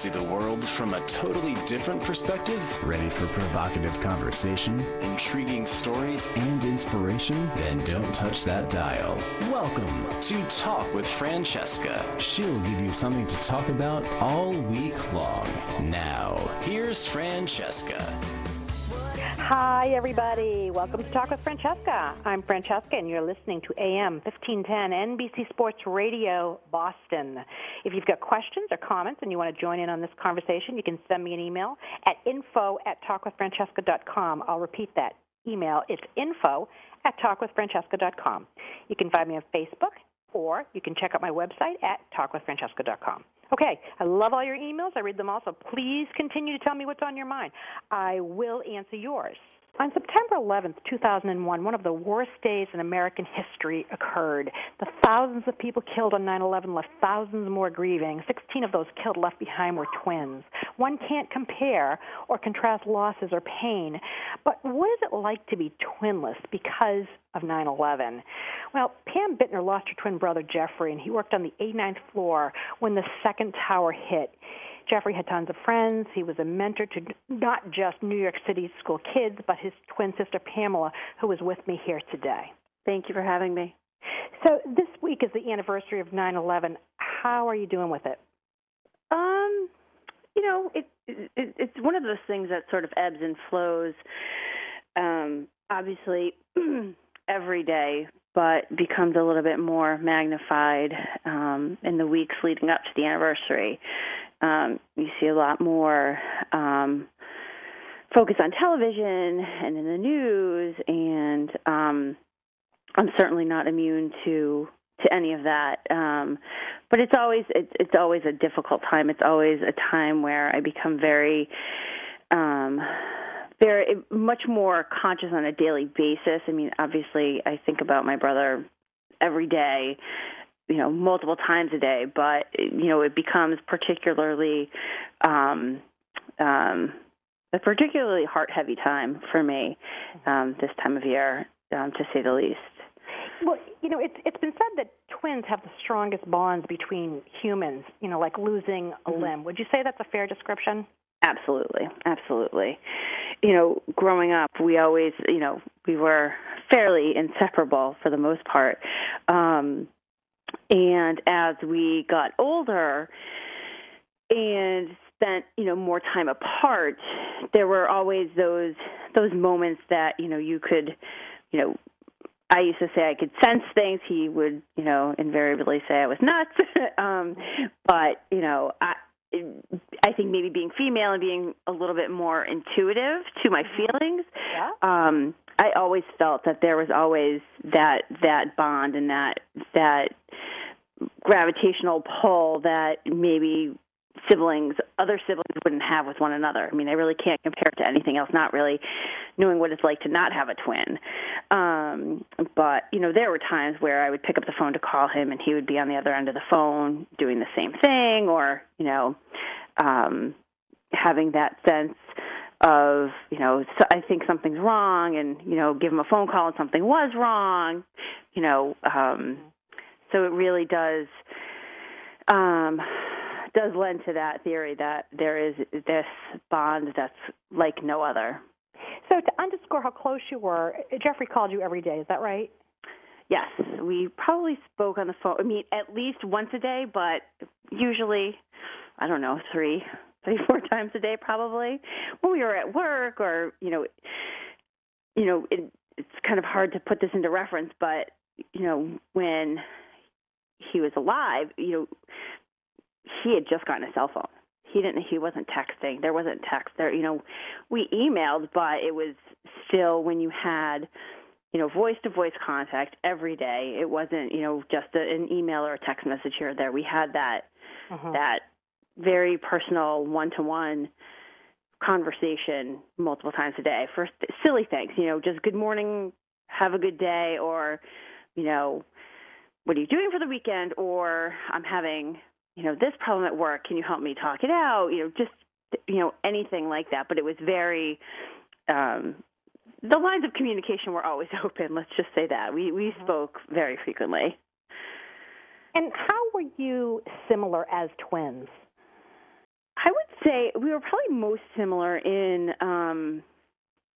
see the world from a totally different perspective? Ready for provocative conversation, intriguing stories, and inspiration? Then don't touch that dial. Welcome to Talk with Francesca. She'll give you something to talk about all week long. Now, here's Francesca. Hi, everybody. Welcome to Talk with Francesca. I'm Francesca, and you're listening to AM 1510 NBC Sports Radio, Boston. If you've got questions or comments and you want to join in on this conversation, you can send me an email at info at talkwithfrancesca.com. I'll repeat that email. It's info at talkwithfrancesca.com. You can find me on Facebook, or you can check out my website at talkwithfrancesca.com. Okay, I love all your emails. I read them all, so please continue to tell me what's on your mind. I will answer yours. On September 11th, 2001, one of the worst days in American history occurred. The thousands of people killed on 9/11 left thousands more grieving. 16 of those killed left behind were twins. One can't compare or contrast losses or pain, but what is it like to be twinless because of 9/11? Well, Pam Bittner lost her twin brother Jeffrey, and he worked on the 89th floor when the second tower hit. Jeffrey had tons of friends. He was a mentor to not just New York City school kids, but his twin sister Pamela, who is with me here today. Thank you for having me. So this week is the anniversary of 9/11. How are you doing with it? Um, you know, it, it it's one of those things that sort of ebbs and flows. Um, obviously, every day, but becomes a little bit more magnified um, in the weeks leading up to the anniversary um, you see a lot more um, focus on television and in the news, and um, I'm certainly not immune to to any of that. Um, but it's always it's, it's always a difficult time. It's always a time where I become very um, very much more conscious on a daily basis. I mean, obviously, I think about my brother every day you know multiple times a day but you know it becomes particularly um um a particularly heart heavy time for me um this time of year um to say the least well, you know, it's it's been said that twins have the strongest bonds between humans. You know, like losing a mm-hmm. limb. Would you say that's a fair description? Absolutely, absolutely. You know, growing up, we always, you know, we were fairly inseparable for the most part. Um, and as we got older and spent, you know, more time apart, there were always those those moments that, you know, you could, you know, I used to say I could sense things. He would, you know, invariably say I was nuts. um, but, you know, I I think maybe being female and being a little bit more intuitive to my feelings. Yeah. Um, I always felt that there was always that that bond and that that gravitational pull that maybe siblings, other siblings wouldn't have with one another. I mean, I really can't compare to anything else, not really knowing what it's like to not have a twin. Um, but, you know, there were times where I would pick up the phone to call him and he would be on the other end of the phone doing the same thing or, you know, um, having that sense of you know so I think something's wrong and you know give him a phone call and something was wrong you know um so it really does um, does lend to that theory that there is this bond that's like no other. So to underscore how close you were, Jeffrey called you every day. Is that right? Yes, we probably spoke on the phone. I mean, at least once a day, but usually, I don't know, three, three, four times a day, probably. When we were at work, or you know, you know, it, it's kind of hard to put this into reference, but you know, when he was alive, you know, he had just gotten a cell phone. He didn't. He wasn't texting. There wasn't text there. You know, we emailed, but it was still when you had, you know, voice to voice contact every day. It wasn't, you know, just a, an email or a text message here or there. We had that uh-huh. that very personal one to one conversation multiple times a day for silly things. You know, just good morning, have a good day, or you know, what are you doing for the weekend? Or I'm having, you know, this problem at work. Can you help me talk it out? You know, just, you know, anything like that. But it was very, um, the lines of communication were always open. Let's just say that we we mm-hmm. spoke very frequently. And how were you similar as twins? I would say we were probably most similar in um,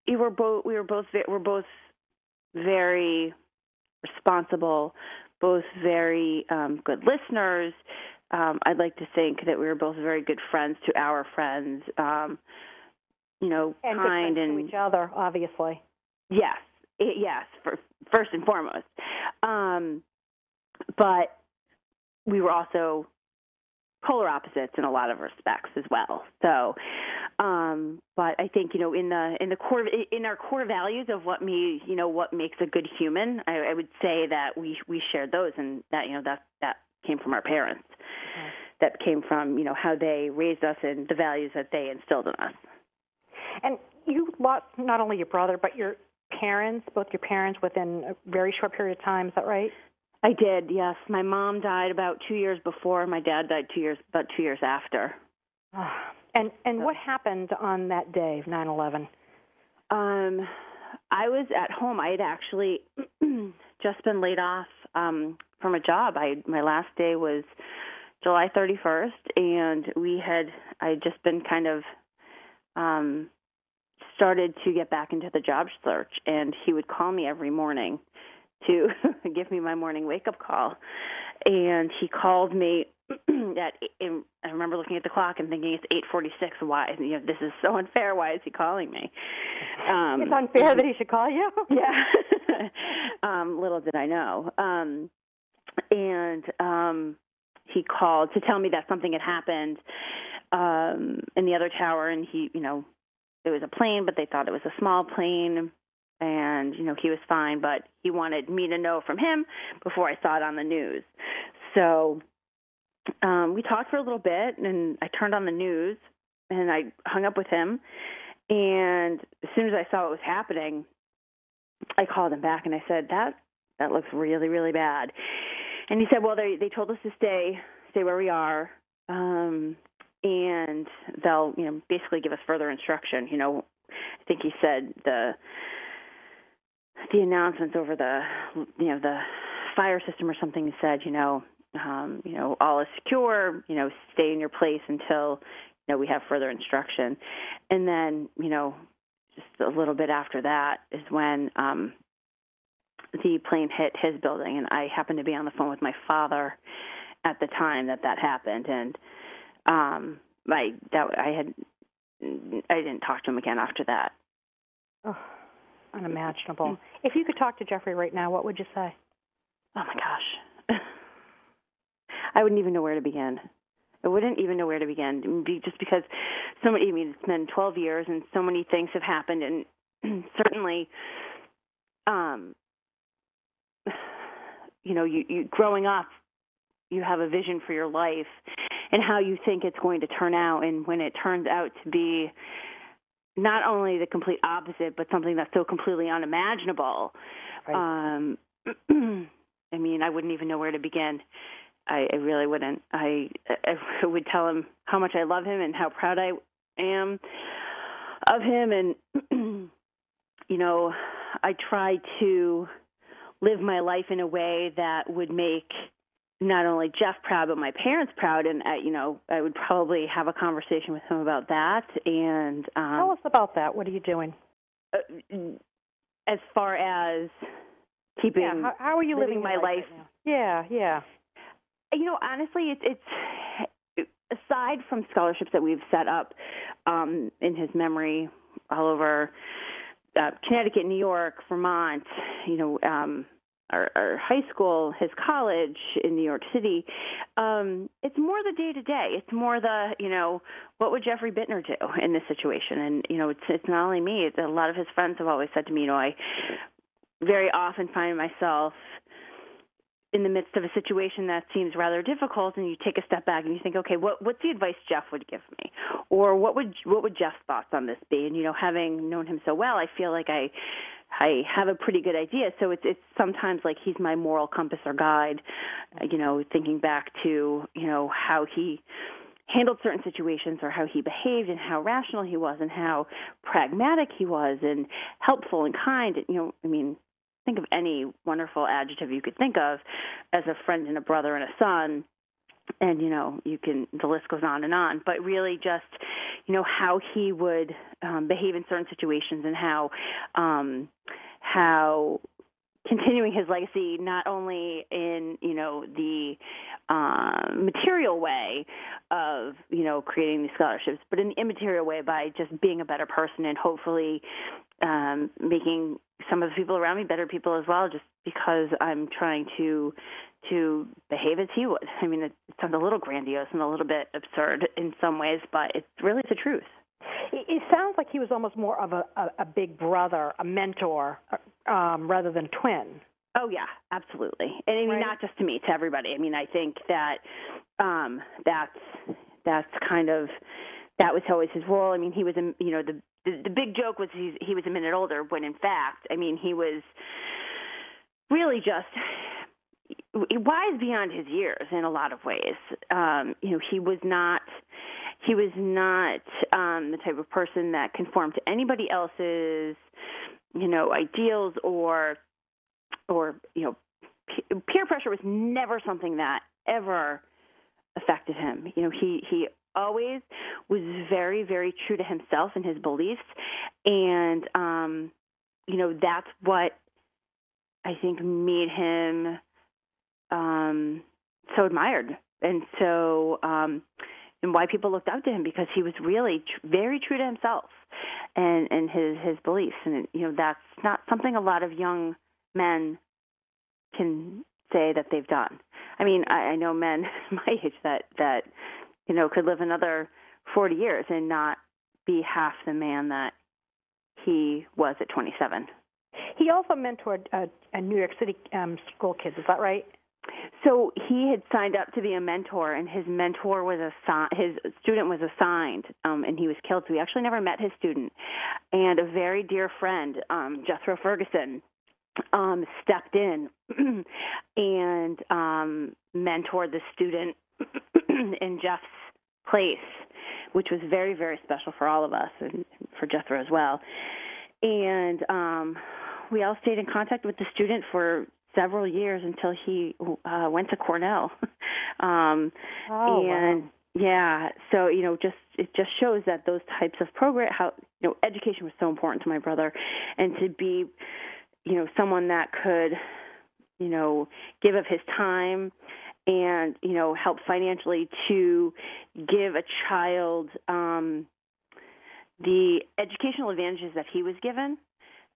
we were both we were both we're both very responsible, both very um, good listeners. Um, I'd like to think that we were both very good friends to our friends. Um, you know, and kind and to each other, obviously. Yes, it, yes, for, first and foremost. Um, but we were also polar opposites in a lot of respects as well. So, um, but I think you know in the in the core in our core values of what me you know what makes a good human, I, I would say that we we shared those, and that you know that that came from our parents. Mm-hmm. That came from you know how they raised us and the values that they instilled in us. And you lost not only your brother but your parents, both your parents, within a very short period of time. Is that right? I did. Yes, my mom died about two years before. My dad died two years, about two years after. and and what happened on that day of nine eleven? Um, I was at home. I had actually just been laid off um, from a job. I my last day was July 31st, and we had I had just been kind of um, started to get back into the job search, and he would call me every morning to give me my morning wake up call. And he called me at I remember looking at the clock and thinking it's 8:46. Why? You know, this is so unfair. Why is he calling me? Um, it's unfair that he should call you. yeah. um, little did I know. Um, and um, he called to tell me that something had happened um, in the other tower, and he, you know, it was a plane, but they thought it was a small plane and you know he was fine but he wanted me to know from him before i saw it on the news. So um we talked for a little bit and i turned on the news and i hung up with him and as soon as i saw what was happening i called him back and i said that that looks really really bad and he said well they they told us to stay stay where we are um and they'll you know basically give us further instruction you know. I think he said the the announcements over the you know the fire system or something said you know um, you know all is secure you know stay in your place until you know we have further instruction. And then you know just a little bit after that is when um, the plane hit his building and I happened to be on the phone with my father at the time that that happened and um I that I had I didn't talk to him again after that. Oh unimaginable. Mm. If you could talk to Jeffrey right now, what would you say? Oh my gosh. I wouldn't even know where to begin. I wouldn't even know where to begin, just because so many. I mean, it's been 12 years, and so many things have happened, and certainly, um, you know, you, you growing up, you have a vision for your life and how you think it's going to turn out, and when it turns out to be not only the complete opposite, but something that's so completely unimaginable. Right. Um, I mean, I wouldn't even know where to begin. I, I really wouldn't. I, I would tell him how much I love him and how proud I am of him, and you know, I try to live my life in a way that would make not only Jeff proud, but my parents proud. And I, you know, I would probably have a conversation with him about that. And um, tell us about that. What are you doing? Uh, as far as keeping, yeah, how, how, are you living, living my life? Right yeah, yeah. You know, honestly, it's it's aside from scholarships that we've set up um, in his memory all over uh, Connecticut, New York, Vermont. You know. Um, our, our high school, his college in New York City. Um, it's more the day to day. It's more the you know what would Jeffrey Bittner do in this situation? And you know it's it's not only me. It's, a lot of his friends have always said to me, you know, I very often find myself in the midst of a situation that seems rather difficult and you take a step back and you think okay what what's the advice jeff would give me or what would what would jeff's thoughts on this be and you know having known him so well i feel like i I have a pretty good idea. So it's it's sometimes like he's my moral compass or guide. Uh, you know, thinking back to you know how he handled certain situations or how he behaved and how rational he was and how pragmatic he was and helpful and kind. You know, I mean, think of any wonderful adjective you could think of as a friend and a brother and a son and you know you can the list goes on and on but really just you know how he would um behave in certain situations and how um how continuing his legacy not only in you know the uh, material way of you know creating these scholarships, but in the immaterial way by just being a better person and hopefully um, making some of the people around me better people as well. Just because I'm trying to to behave as he would. I mean, it, it sounds a little grandiose and a little bit absurd in some ways, but it's really the truth. It sounds like he was almost more of a, a, a big brother, a mentor, um, rather than twin. Oh yeah, absolutely. And I mean, Right. not just to me, to everybody. I mean, I think that um, that's that's kind of that was always his role. I mean, he was, a, you know, the, the big joke was he's, he was a minute older, when in fact, I mean, he was really just wise beyond his years in a lot of ways. Um, you know, he was not he was not um, the type of person that conformed to anybody else's you know ideals or or you know pe- peer pressure was never something that ever affected him. You know, he he always was very very true to himself and his beliefs, and um, you know that's what I think made him um, so admired. And so um, and why people looked up to him because he was really tr- very true to himself and and his his beliefs. And you know that's not something a lot of young men can say that they've done. I mean, I, I know men my age that that you know could live another forty years and not be half the man that he was at 27. He also mentored uh, a New York City um, school kids. Is that right? So he had signed up to be a mentor, and his mentor was assigned. His student was assigned, um, and he was killed. So we actually never met his student. And a very dear friend, um, Jethro Ferguson, um, stepped in and um, mentored the student in Jeff's place, which was very, very special for all of us and for Jethro as well. And um, we all stayed in contact with the student for several years until he uh, went to Cornell. um, Oh, and yeah, so you know, just it just shows that those types of program, how you know, education was so important to my brother, and to be, you know, someone that could, you know, give of his time and you know help financially to give a child um, the educational advantages that he was given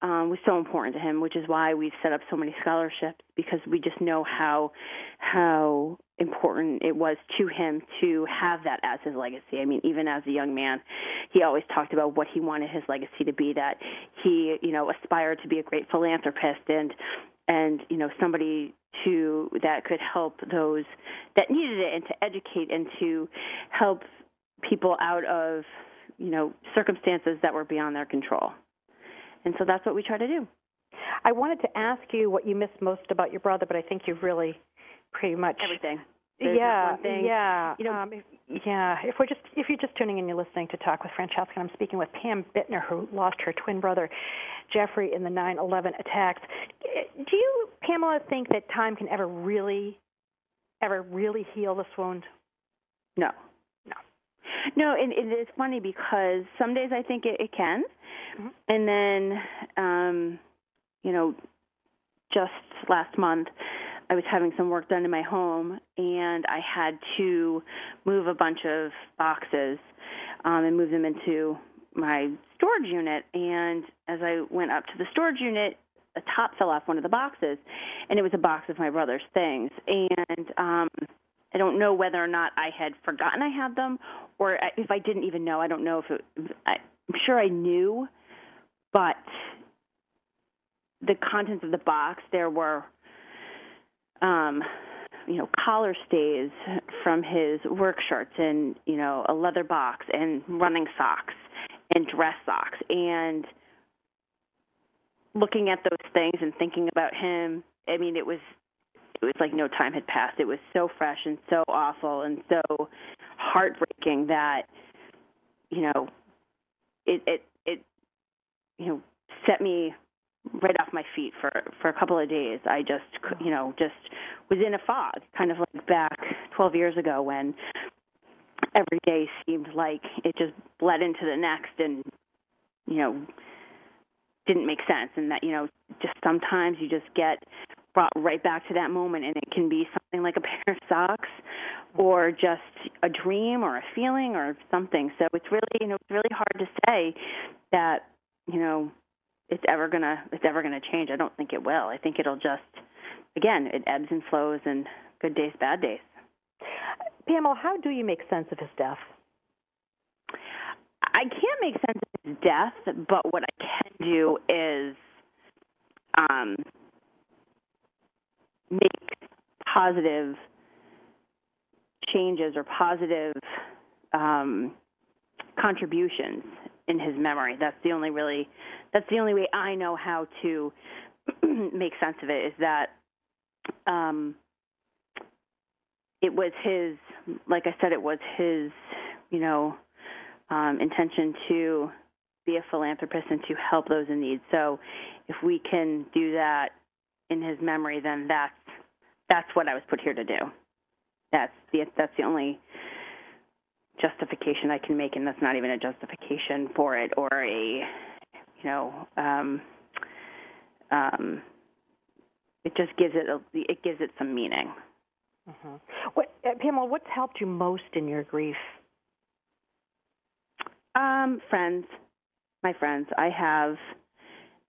um, was so important to him, which is why we've set up so many scholarships because we just know how how important it was to him to have that as his legacy. I mean, even as a young man, he always talked about what he wanted his legacy to be. That he, you know, aspired to be a great philanthropist and and you know somebody to that could help those that needed it and to educate and to help people out of you know circumstances that were beyond their control. And so that's what we try to do. I wanted to ask you what you miss most about your brother, but I think you've really pretty much Everything. There's yeah, one thing. yeah, You know- um, if, yeah. If we're just if you're just tuning in, you're listening to Talk with Francesca. And I'm speaking with Pam Bittner, who lost her twin brother Jeffrey in the 9/11 attacks. Do you, Pamela, think that time can ever really, ever really heal this wound? No. No. No, and it is funny because some days I think it, it can, Mhm. and then, um, you know, just last month I was having some work done in my home, and I had to move a bunch of boxes um, and move them into my storage unit. And as I went up to the storage unit, a top fell off one of the boxes, and it was a box of my brother's things. And um, I don't know whether or not I had forgotten I had them, or if I didn't even know. I don't know if it. I'm sure I knew, but the contents of the box there were, um, you know, collar stays from his work shirts, and you know, a leather box, and running socks, and dress socks, and looking at those things and thinking about him. I mean, it was it was like no time had passed. It was so fresh and so awful and so heartbreaking that you know it it it you know set me right off my feet for for a couple of days. I just you know just was in a fog, kind of like back 12 years ago when every day seemed like it just bled into the next and you know didn't make sense and that you know just sometimes you just get brought right back to that moment and it can be something like a pair of socks or just a dream or a feeling or something so it's really you know it's really hard to say that you know it's ever gonna it's ever gonna change. I don't think it will. I think it'll just again it ebbs and flows and good days bad days. Pamela how do you make sense of his death? I can't make sense of his death but what i can do is um make positive changes or positive um, contributions in his memory. That's the only really that's the only way I know how to make sense of it is that um, it was his like I said it was his you know um, intention to be a philanthropist and to help those in need. So if we can do that in his memory, then that's that's what I was put here to do. That's the that's the only justification I can make, and that's not even a justification for it or a you know um, um, it just gives it a, it gives it some meaning. Mm-hmm. What, uh, Pamela, what's helped you most in your grief? Um, friends, my friends. I have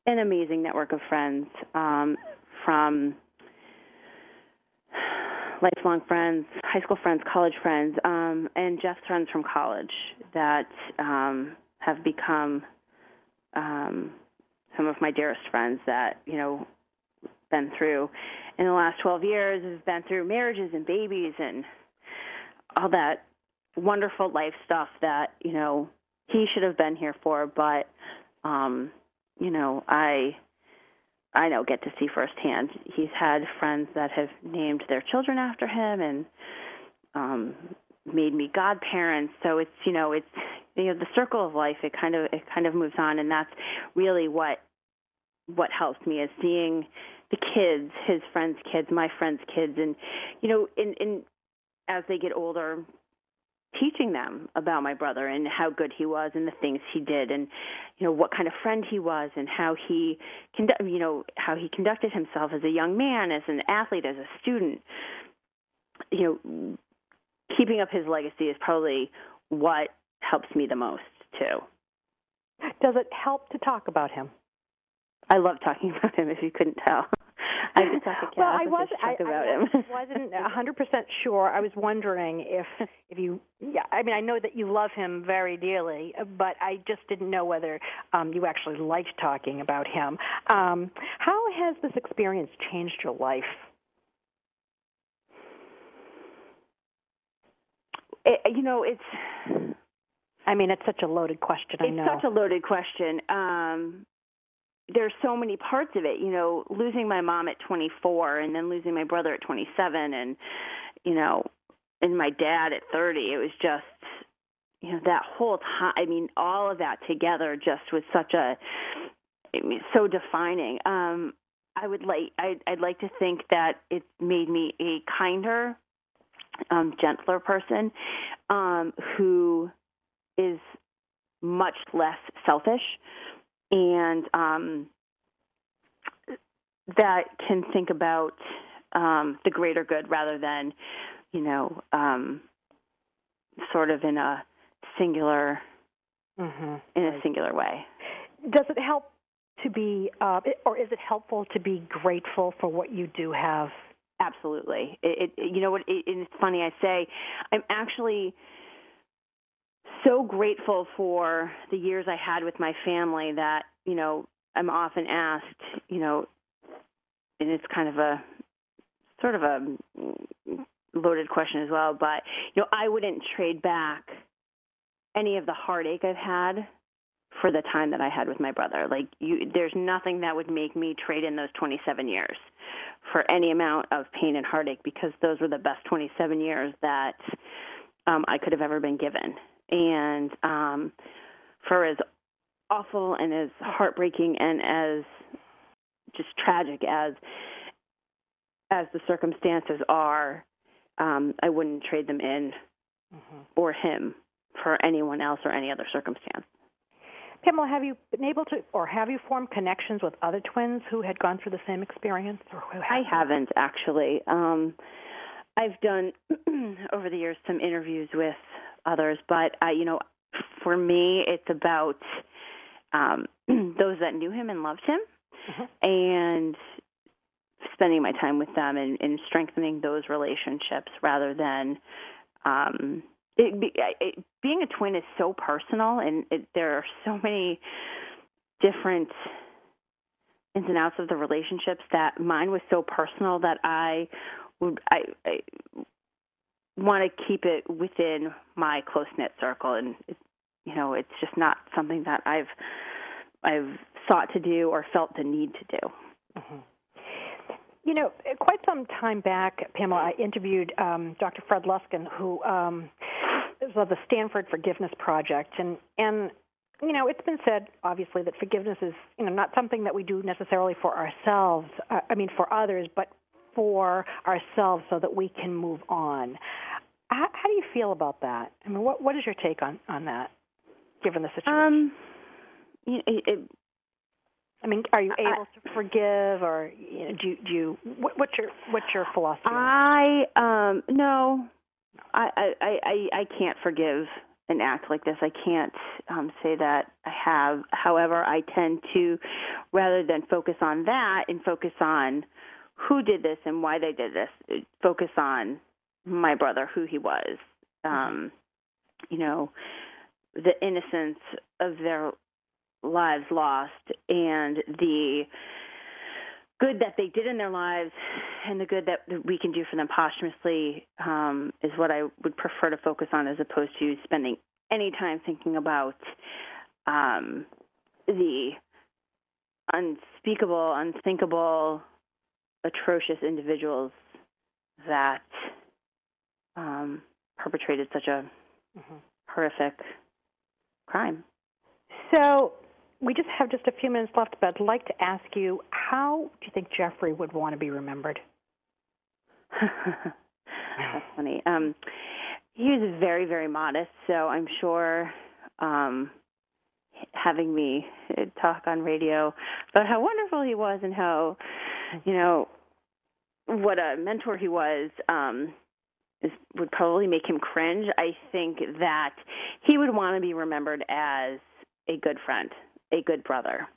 an amazing network of friends um, from lifelong friends, high school friends, college friends, um, and Jeff's friends from college that um, have become um, some of my dearest friends that you know been through in the last 12 years have been through marriages and babies and all that wonderful life stuff that you know he should have been here for but um you know i I know get to see firsthand. He's had friends that have named their children after him and um made me godparents. So it's you know, it's you know, the circle of life it kind of it kind of moves on and that's really what what helps me is seeing the kids, his friends' kids, my friends' kids and you know, in in as they get older, teaching them about my brother and how good he was and the things he did and you know what kind of friend he was and how he condu- you know how he conducted himself as a young man as an athlete as a student. You know keeping up his legacy is probably what helps me the most too. Does it help to talk about him? I love talking about him if you couldn't tell I well, I was I, about him. I wasn't a hundred percent sure. I was wondering if if you. Yeah, I mean, I know that you love him very dearly, but I just didn't know whether um, you actually liked talking about him. Um, how has this experience changed your life? It, you know, it's. I mean, it's such a loaded question. It's know. such a loaded question. Um, there's so many parts of it, you know, losing my mom at 24 and then losing my brother at 27 and you know, and my dad at 30. It was just you know, that whole time, I mean, all of that together just was such a I mean, so defining. Um I would like I'd, I'd like to think that it made me a kinder, um, gentler person um, who is much less selfish and um, that can think about um, the greater good rather than, you know, um, sort of in a singular mm-hmm. in a singular way. Does it help to be, uh, or is it helpful to be grateful for what you do have? Absolutely. It, it you know what? It, it's funny. I say, I'm actually so grateful for the years I had with my family that, you know, I'm often asked, you know, and it's kind of a sort of a loaded question as well, but you know, I wouldn't trade back any of the heartache I've had for the time that I had with my brother. Like you there's nothing that would make me trade in those 27 years for any amount of pain and heartache because those were the best 27 years that um I could have ever been given and um, for as awful and as heartbreaking and as just tragic as as the circumstances are, um, I wouldn't trade them in mm-hmm. or him for anyone else or any other circumstance. Pamela, have you been able to, or have you formed connections with other twins who had gone through the same experience? Or who I haven't actually. Um, I've done over the years some interviews with others, but I, you know, for me, it's about um, those that knew him and loved him, mm-hmm. and spending my time with them and, and strengthening those relationships rather than um, it, it, being a twin is so personal, and it, there are so many different ins and outs of the relationships that mine was so personal that I would I, I want to keep it within my close knit circle, and you know it's just not something that I've I've sought to do or felt the need to do. Mm-hmm. You know, quite some time back, Pamela, I interviewed um, Dr. Fred Luskin, who um, is of the Stanford Forgiveness Project, and and you know, it's been said obviously that forgiveness is you know not something that we do necessarily for ourselves. Uh, I mean, for others, but for ourselves so that we can move on. How, how do you feel about that? I mean, what what is your take on on that, given the situation? Um, it, it, I mean, are you able I, to forgive, or you know, do you, do you what, what's your what's your philosophy? I um no, I I I I can't forgive an act like this. I can't um, say that I have. However, I tend to, rather than focus on that and focus on who did this and why they did this, focus on my brother, who he was. Mm-hmm. Um, you know, the innocence of their lives lost and the good that they did in their lives and the good that we can do for them posthumously um, is what I would prefer to focus on as opposed to spending any time thinking about um, the unspeakable, unthinkable, atrocious individuals that um, perpetrated such a mm-hmm. horrific crime. So, we just have just a few minutes left, but I'd like to ask you how do you think Jeffrey would want to be remembered? That's funny. Um, he was very, very modest, so I'm sure um, having me talk on radio about how wonderful he was and how, you know, what a mentor he was um, is, would probably make him cringe. I think that he would want to be remembered as a good friend a good brother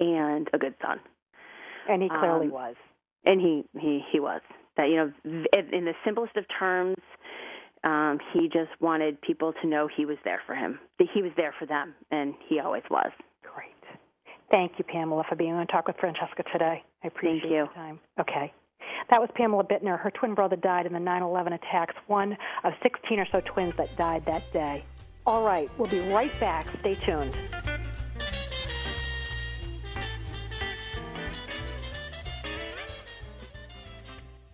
and a good son. And he clearly um, was. And he, he, he was. That, you know, in the simplest of terms, um, he just wanted people to know he was there for him, that he was there for them, and he always was. Thank you, Pamela, for being on Talk with Francesca today. I appreciate Thank you. time. Okay. That was Pamela Bittner. Her twin brother died in the 9 11 attacks, one of 16 or so twins that died that day. All right, we'll be right back. Stay tuned.